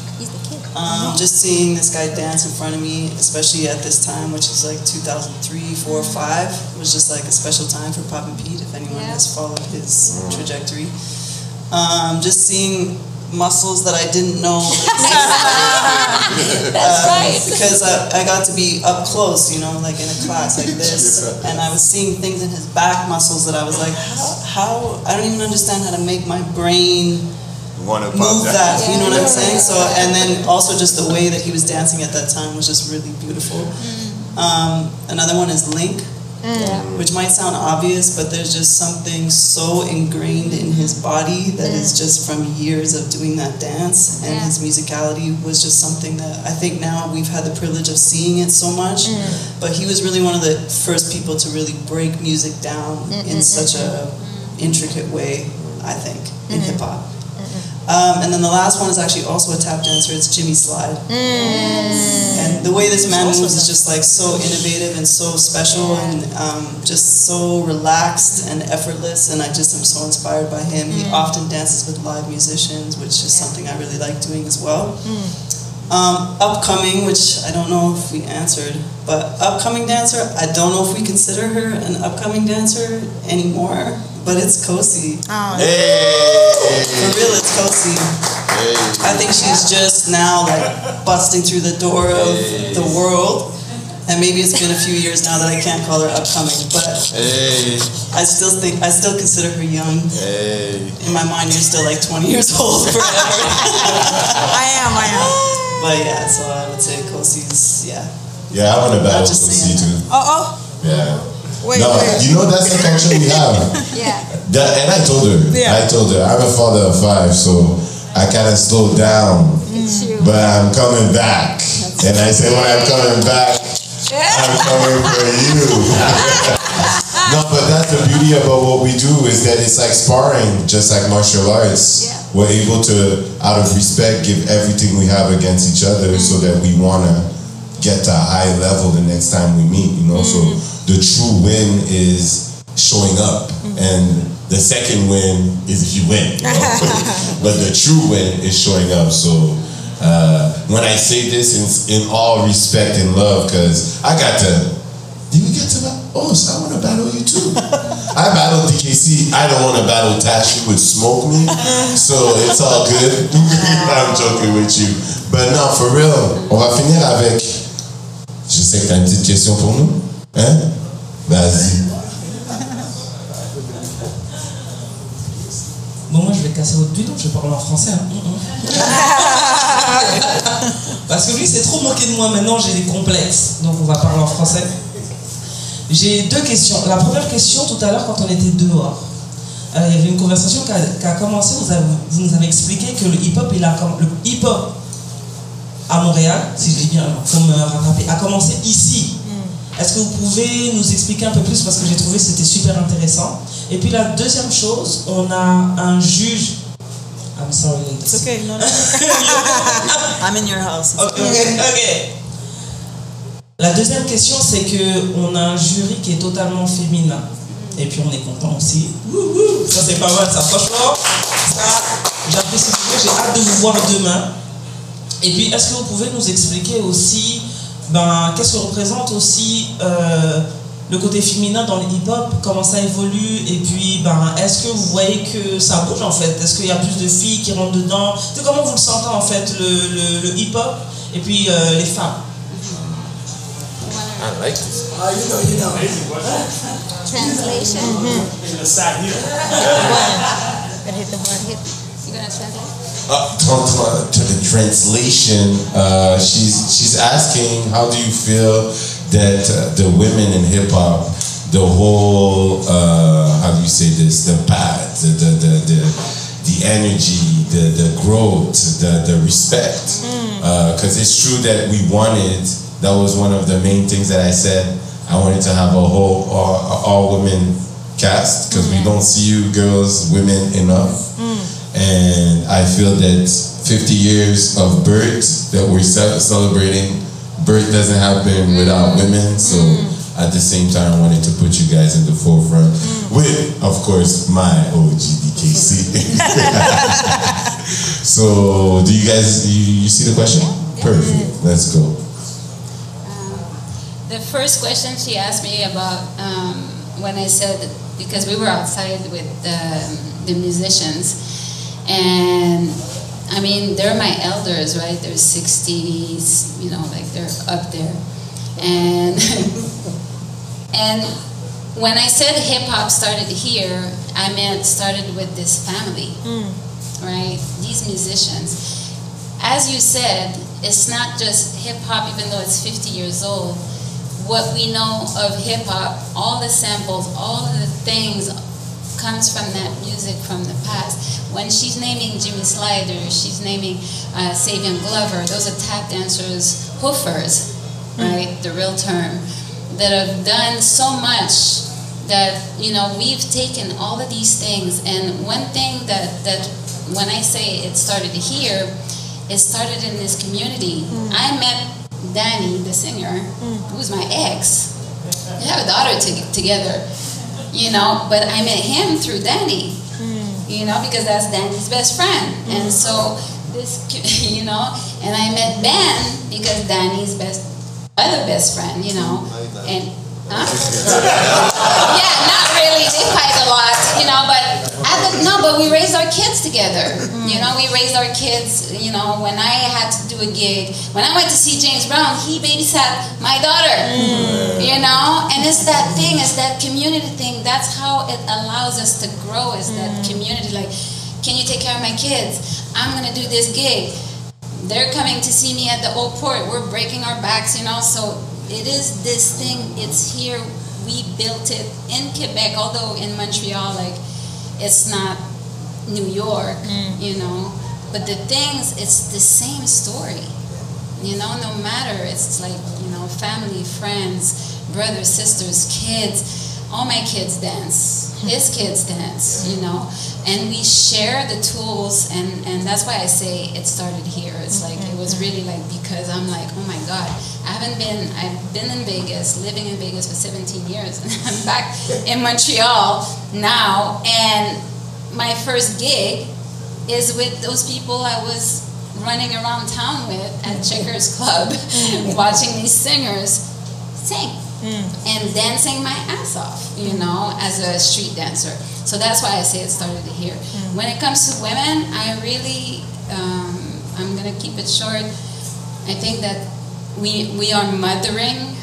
S4: Um, just seeing this guy dance in front of me, especially at this time, which is like 2003, 4, 5, was just like a special time for Popin' Pete, if anyone
S3: Yeah.
S4: has followed his trajectory. Um, just seeing muscles that I didn't know
S3: That's right.
S4: because I, I got to be up close, you know, like in a class like this, and I was seeing things in his back muscles that I was like, how, how I don't even understand how to make my brain
S9: Wanna
S4: move that, you know what I'm saying? So, and then also just the way that he was dancing at that time was just really beautiful. Mm. Um, another one is Link, mm. which might sound obvious, but there's just something so ingrained in his body that is mm. just from years of doing that dance, and
S3: Yeah.
S4: his musicality was just something that I think now we've had the privilege of seeing it so much. But he was really one of the first people to really break music down in such a intricate way, I think, in mm-hmm. hip hop. Um, and then the last one is actually also a tap dancer. It's Jimmy Slyde. And the way this man moves is just like so innovative and so special and um, just so relaxed and effortless. And I just am so inspired by him. He often dances with live musicians, which is something I really like doing as well. Um, upcoming, which I don't know if we answered, but upcoming dancer, I don't know if we consider her an upcoming dancer anymore, but it's Kosi. Oh. For real, it's Kosi. I think she's just now like busting through the door of the world. And maybe it's been a few years now that I can't call her upcoming, but
S9: Hey,
S4: I still think I still consider her young.
S9: hey.
S4: In my mind, you're still like 20 years old forever.
S8: I am. I am.
S4: but yeah, so I would say Kosi's yeah.
S7: Yeah, I want to battle
S4: Not just
S7: Kosi
S4: saying
S7: too.
S8: Oh, oh.
S7: Yeah.
S8: Wait,
S7: no,
S8: wait.
S7: you know that's the culture we have.
S3: Yeah.
S7: That, and I told her,
S8: Yeah.
S7: I told her, I'm a father of five, so I kind of slowed down,
S3: It's you.
S7: but I'm coming back. And I said, when I'm coming back, I'm coming for you. no, but that's the beauty about what we do is that it's like sparring, just like martial arts.
S3: Yeah.
S7: We're able to, out of respect, give everything we have against each other so that we want to get to a high level the next time we meet, you know? So mm. The true win is showing up. And the second win is if you win. you know? but the true win is showing up. So uh, when I say this in, in all respect and love, because I got to, did we get to that? Oh, so I want to battle you too. I battled DKC. I don't want to battle Tash. He would smoke me. So it's all good. I'm joking with you. But no, for real, on va finir avec. Je sais que tu as une petite question pour nous. Hein? Vas-y.
S11: Bon, moi, je vais casser votre but, donc je vais parler en français. hein. Parce que lui, c'est trop moqué de moi maintenant, j'ai des complexes. Donc, on va parler en français. J'ai deux questions. La première question, tout à l'heure, quand on était dehors, euh, il y avait une conversation qui a, qui a commencé. Vous, avez- vous nous avez expliqué que le hip-hop, il a comm- le hip-hop à Montréal, si je dis bien, pour me rattraper, a commencé ici. Est-ce que vous pouvez nous expliquer un peu plus? Parce que j'ai trouvé que c'était super intéressant. Et puis la deuxième chose, on a un juge. I'm sorry.
S4: It's okay. No, no. I'm in your house.
S11: Ok, ok. La deuxième question, c'est que on a un jury qui est totalement féminin. Et puis on est content aussi. Ça c'est pas mal, ça franchement. J'apprécie beaucoup. J'ai hâte de vous voir demain. Et puis, est-ce que vous pouvez nous expliquer aussi, ben, qu'est-ce que représente aussi euh, le côté féminin dans le hip-hop, comment ça évolue, et puis, ben, est-ce que vous voyez que ça bouge en fait? Est-ce qu'il y a plus de filles qui rentrent dedans? C'est comment vous le sentez en fait, le, le- le hip-hop, et puis euh, les femmes
S7: I like this.
S3: Translation.
S8: hit the button.
S3: You gonna translate?
S7: Uh, to, the translation, uh, she's she's asking, how do you feel that uh, the women in hip hop, the whole, uh, how do you say this, the path, the the the, the, the energy, the the growth, the the respect, because it's true that we wanted. That was one of the main things that I said. I wanted to have a whole all, all women cast because we don't see you girls, women enough. And I feel that 50 years of birth that we're ce- celebrating, birth doesn't happen without mm-hmm. women. So mm-hmm. at the same time, I wanted to put you guys in the forefront mm-hmm. with, of course, my OG DKC. so do you guys, you, you see the question? Perfect. Let's go.
S3: Um, the first question she asked me about um, when I said because we were outside with the, the musicians, and I mean they're my elders, right? They're sixties, you know, like they're up there, and and when I said hip hop started here, I meant started with this family, mm. right? These musicians. As you said, it's not just hip hop, even though it's 50 years old. What we know of hip hop, all the samples, all the things comes from that music from the past. When she's naming Jimmy Slider, she's naming uh, Savion Glover, those are tap dancers, hoofers, hmm. right? The real term, that have done so much that, you know, we've taken all of these things. And one thing that, that when I say it started here, it started in this community. Hmm. I met Danny, the singer, hmm. who's my ex. we have a daughter to- together, you know, but I met him through Danny, you know, because that's Danny's best friend. And mm-hmm. so this, you know, and I met Ben because Danny's best, other best friend, you know, and, huh? yeah, not really. They fight a lot, you know, but at the, no, but we raised our kids together. Mm. You know, we raised our kids. You know, when I had to do a gig, when I went to see James Brown, he babysat my daughter. Mm. You know, and it's that thing, it's that community thing. That's how it allows us to grow. Is that mm. community? Like, can you take care of my kids? I'm gonna do this gig. They're coming to see me at the old port. We're breaking our backs, you know. So it is this thing. It's here we built it in Quebec, although in Montreal, like it's not New York, mm. you know. But the things, it's the same story, you know. No matter, it's like you know, family, friends, brothers, sisters, kids. All my kids dance. Hmm. His kids dance, you know, and we share the tools, and and that's why I say it started here. It's like it was really like because I'm like, oh my god, I haven't been. I've been in Vegas, living in Vegas for 17 years, and I'm back in Montreal now, and my first gig is with those people I was running around town with at mm-hmm. Checkers Club, mm-hmm. watching these singers sing and dancing my ass off, you know, as a street dancer. So that's why I say it started here. When it comes to women, I really, um, I'm gonna keep it short. I think that we we are mothering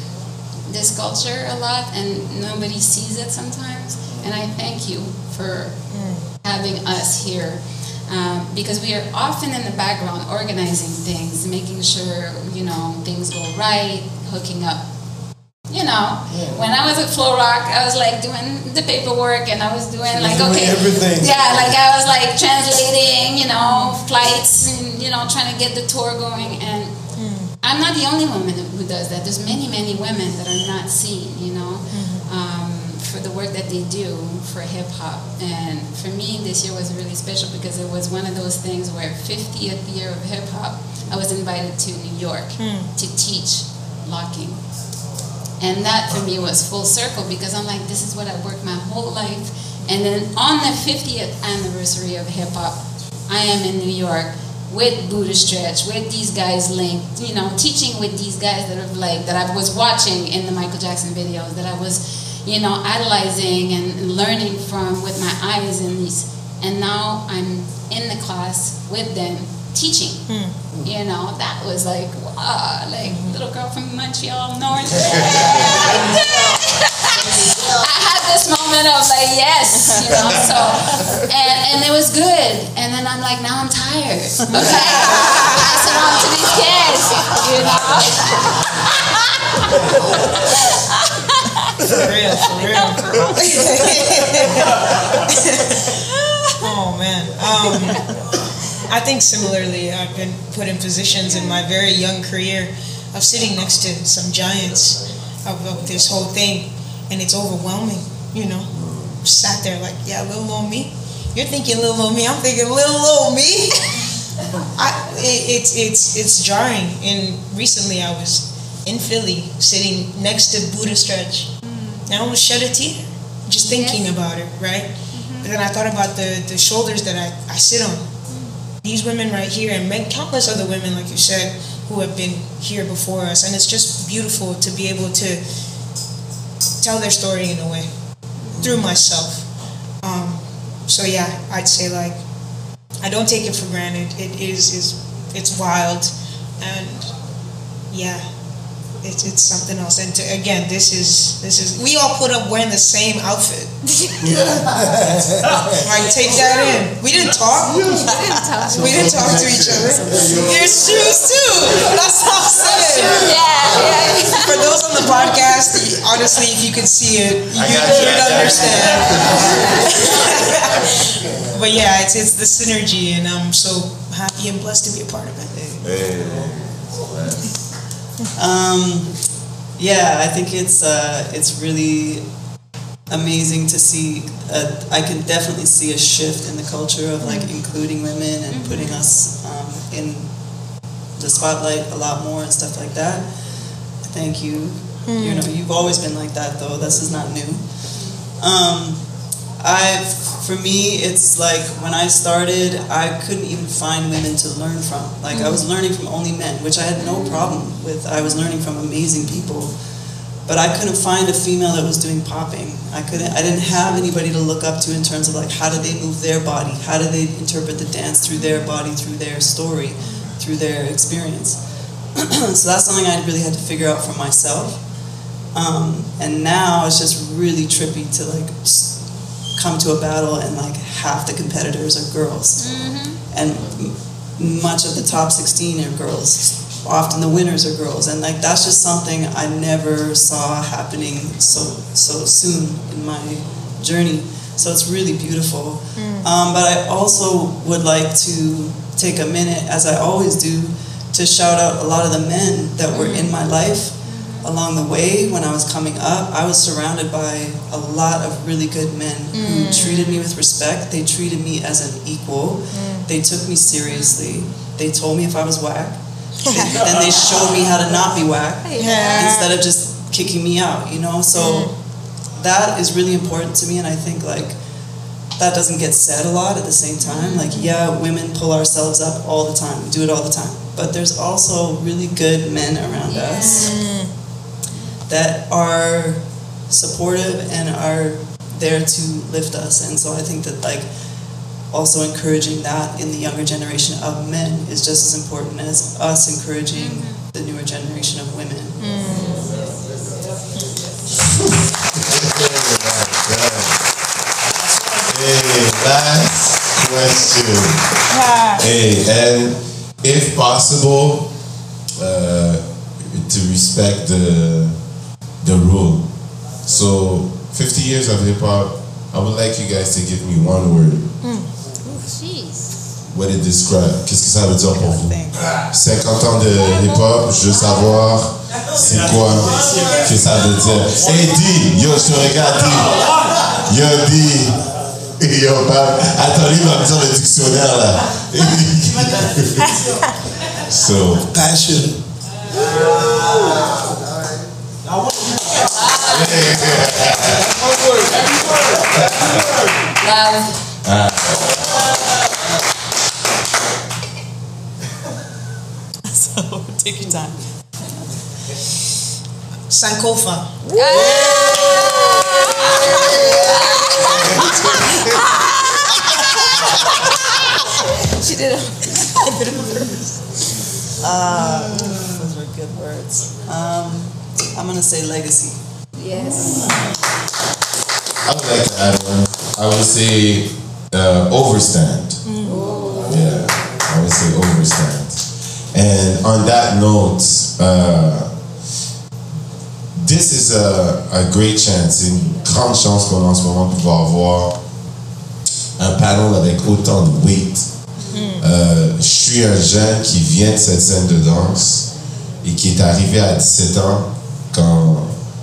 S3: this culture a lot, and nobody sees it sometimes. And I thank you for having us here. Um, because we are often in the background organizing things, making sure you know things go right, hooking up. You know, when I was at Flow Rock, I was like doing the paperwork, and I was doing like
S2: doing
S3: okay,
S2: everything.
S3: yeah, like I was like translating, you know, flights, and you know, trying to get the tour going. And hmm. I'm not the only woman who does that. There's many, many women that are not seen, you know, hmm. um, for the work that they do for hip hop. And for me, this year was really special because it was one of those things where 50th year of hip hop, I was invited to New York hmm. to teach locking. And that for me was full circle because I'm like, this is what I worked my whole life. And then on the 50th anniversary of hip hop, I am in New York with Buddha Stretch, with these guys linked, you know, teaching with these guys that are like, that I was watching in the Michael Jackson videos, that I was, you know, idolizing and learning from with my eyes these. And now I'm in the class with them teaching. You know, that was like, wow, like little girl from Montreal North. I had this moment of like, yes, you know, so, and, and it was good. And then I'm like, now I'm tired. Okay? Pass it on to these kids, you know?
S8: For real, for real. oh man. Um, I think similarly, I've been put in positions in my very young career of sitting next to some giants of, of this whole thing, and it's overwhelming. You know, sat there like, yeah, little old me. You're thinking little old me. I'm thinking little old me. I, it, it's it's it's jarring. And recently, I was in Philly, sitting next to Buddha Stretch. And I almost shed a tear just thinking about it, right? Mm-hmm. But then I thought about the, the shoulders that I, I sit on. These women right here, and countless other women, like you said, who have been here before us. And it's just beautiful to be able to tell their story in a way through myself. Um, so yeah, I'd say like I don't take it for granted. It is is it's wild, and yeah, it's it's something else. And to, again, this is this is we all put up wearing the same outfit. like take that in. We didn't talk. We didn't talk to each other. There's shoes too. That's what I'm saying.
S3: Yeah, yeah.
S8: For those on the podcast, honestly, if you could see it, you,
S2: I got you,
S8: would
S2: you.
S8: understand. but yeah, it's it's the synergy, and I'm so happy and blessed to be a part of it.
S4: Um, yeah, I think it's uh, it's really amazing to see. Uh, I can definitely see a shift in the culture of like including women and putting us um, in the spotlight a lot more and stuff like that. Thank you. You know, you've always been like that though. This is not new. Um, I, for me, it's like when I started, I couldn't even find women to learn from. Like I was learning from only men, which I had no problem with. I was learning from amazing people, but I couldn't find a female that was doing popping. I couldn't. I didn't have anybody to look up to in terms of like how do they move their body, how do they interpret the dance through their body, through their story, through their experience. so that's something I really had to figure out for myself. Um, and now it's just really trippy to like come to a battle and like half the competitors are girls, mm-hmm. and m- much of the top 16 are girls. often the winners are girls, and like that's just something I never saw happening so so soon in my journey. So it's really beautiful. Mm. Um, but I also would like to take a minute, as I always do, to shout out a lot of the men that were mm-hmm. in my life along the way when I was coming up. I was surrounded by a lot of really good men who mm. treated me with respect. They treated me as an equal. Mm. They took me seriously. They told me if I was whack. then they showed me how to not be whack
S8: Yeah.
S4: instead of just kicking me out, you know? So mm. that is really important to me and I think like that doesn't get said a lot at the same time. Like, yeah, women pull ourselves up all the time, we do it all the time. But there's also really good men around us that are supportive and are there to lift us. And so I think that like also encouraging that in the younger generation of men is just as important as us encouraging the newer generation of women.
S7: Hey, last question. Yeah. Hey, and if possible, uh, to respect the the rule. So, 50 years of hip hop, I would like you guys to give me one word.
S3: Jeez.
S7: What it describe? Qu'est-ce que ça veut dire pour vous? 50 ans de hip hop, je veux savoir c'est quoi que ça veut dire. Hey, D, yo, je te regarde, D. Yo, D. Yo, bah, attendez, il va me dire le dictionnaire là. so,
S2: Passion.
S3: Love.
S4: So take your time.
S8: Sankofa.
S3: She did.
S4: Uh, those were good words. Um, I'm gonna say legacy.
S3: Yes.
S7: I would like to add one. I would say uh, overstand. Yeah, I would say overstand. And on that note, uh, this is a, a great chance, une grande chance qu'on a en ce moment de pouvoir voir un panel avec autant de weight. Euh, je suis un jeune qui vient de cette scène de danse et qui est arrivé à 17 ans quand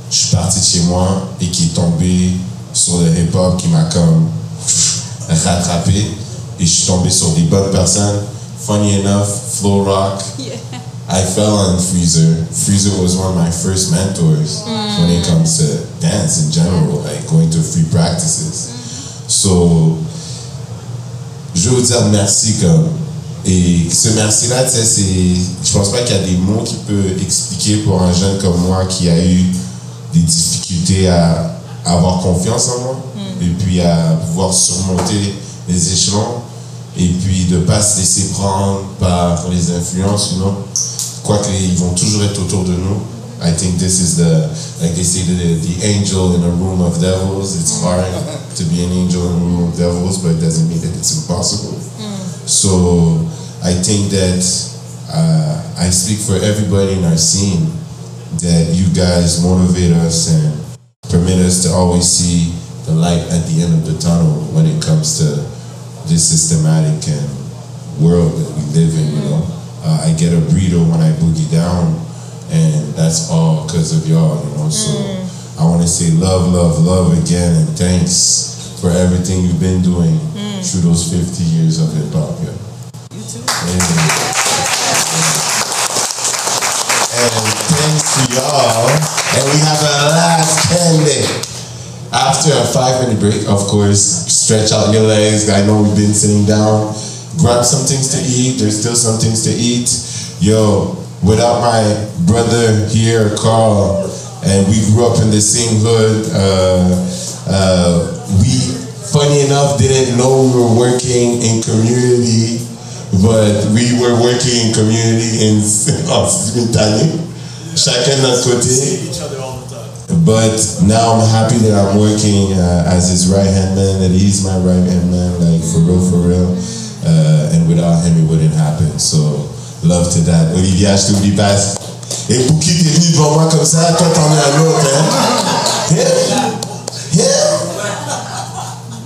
S7: je suis parti de chez moi et qui est tombé sur le hip-hop qui m'a comme rattrapé et je suis tombé sur des bonnes personnes. Funny enough, Flow Rock, I fell on Freezer. Freezer was one of my first mentors when it comes to dance in general, like going to free practices. So, je veux vous dire merci comme et ce merci là tu sais c'est je pense pas qu'il y a des mots qui peuvent expliquer pour un jeune comme moi qui a eu des difficultés à, avoir confiance en moi et puis à pouvoir surmonter les échelons et puis de pas se laisser prendre par les influences you know. Quoique ils vont toujours être autour de nous. I think this is the like they say the the angel in a room of devils. It's hard to be an angel in a room of devils but it doesn't mean that it's impossible. So I think that uh, I speak for everybody in our scene that you guys motivate us and permit us to always see the light at the end of the tunnel when it comes to this systematic and world that we live in. You know, uh, I get a burrito when I boogie down, and that's all because of y'all. You know, so I want to say love, love, love again, and thanks for everything you've been doing through those 50 years of hip hop. Yeah.
S4: You too.
S7: And thanks to y'all. And we have a last candy. After a five minute break, of course, stretch out your legs. I know we've been sitting down. Grab some things to eat. There's still some things to eat. Yo, without my brother here, Carl, and we grew up in the same hood. Uh, uh, we, funny enough, didn't know we were working in community but we were working in community in en simultané, chacun de notre côté. But now I'm happy that I'm working uh, as his right hand man, that he's my right hand man, like for real, for real. Uh, and without him, it wouldn't happen. So Love to that. Olivia, je t'oublie pas. Et Bouki, t'es venu devant moi comme ça, toi t'en es un autre, hein? Him? Him?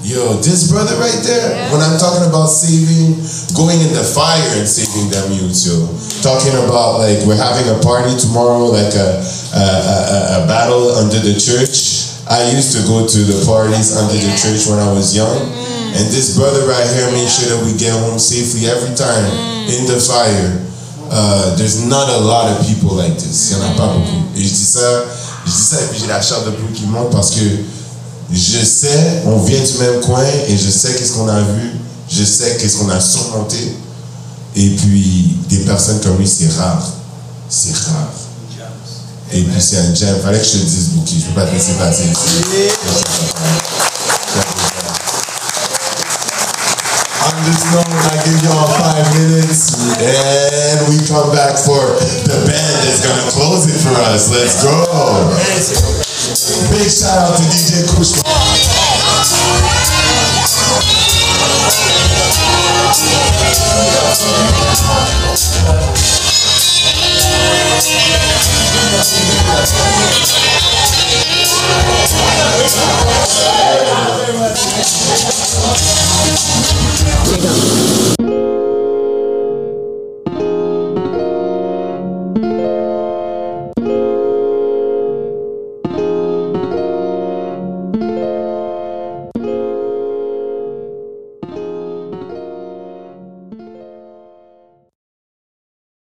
S7: Yo, this brother right there, when I'm talking about saving, going in the fire and saving them you too. Talking about like we're having a party tomorrow, like a, a, a, a battle under the church. I used to go to the parties under the church when I was young. Mm. And this brother right here made sure that we get home safely every time mm. in the fire. Uh, there's not a lot of people like this. Il n'y en a pas beaucoup. Et je dis ça, je dis ça et puis j'ai la chair de poule qui monte parce que je sais, on vient du même coin et je sais qu'est-ce qu'on a vu, je sais qu'est-ce qu'on a surmonté. Et puis, des personnes comme lui, c'est rare. C'est rare. Et puis, c'est un jam. Fallait que je te le dise, Bouki. Je peux pas te laisser passer ici. On this note, I give y'all five minutes and we come back for the band that's gonna close it for us. Let's go. Big shout out to DJ Kushma.
S12: Perdão.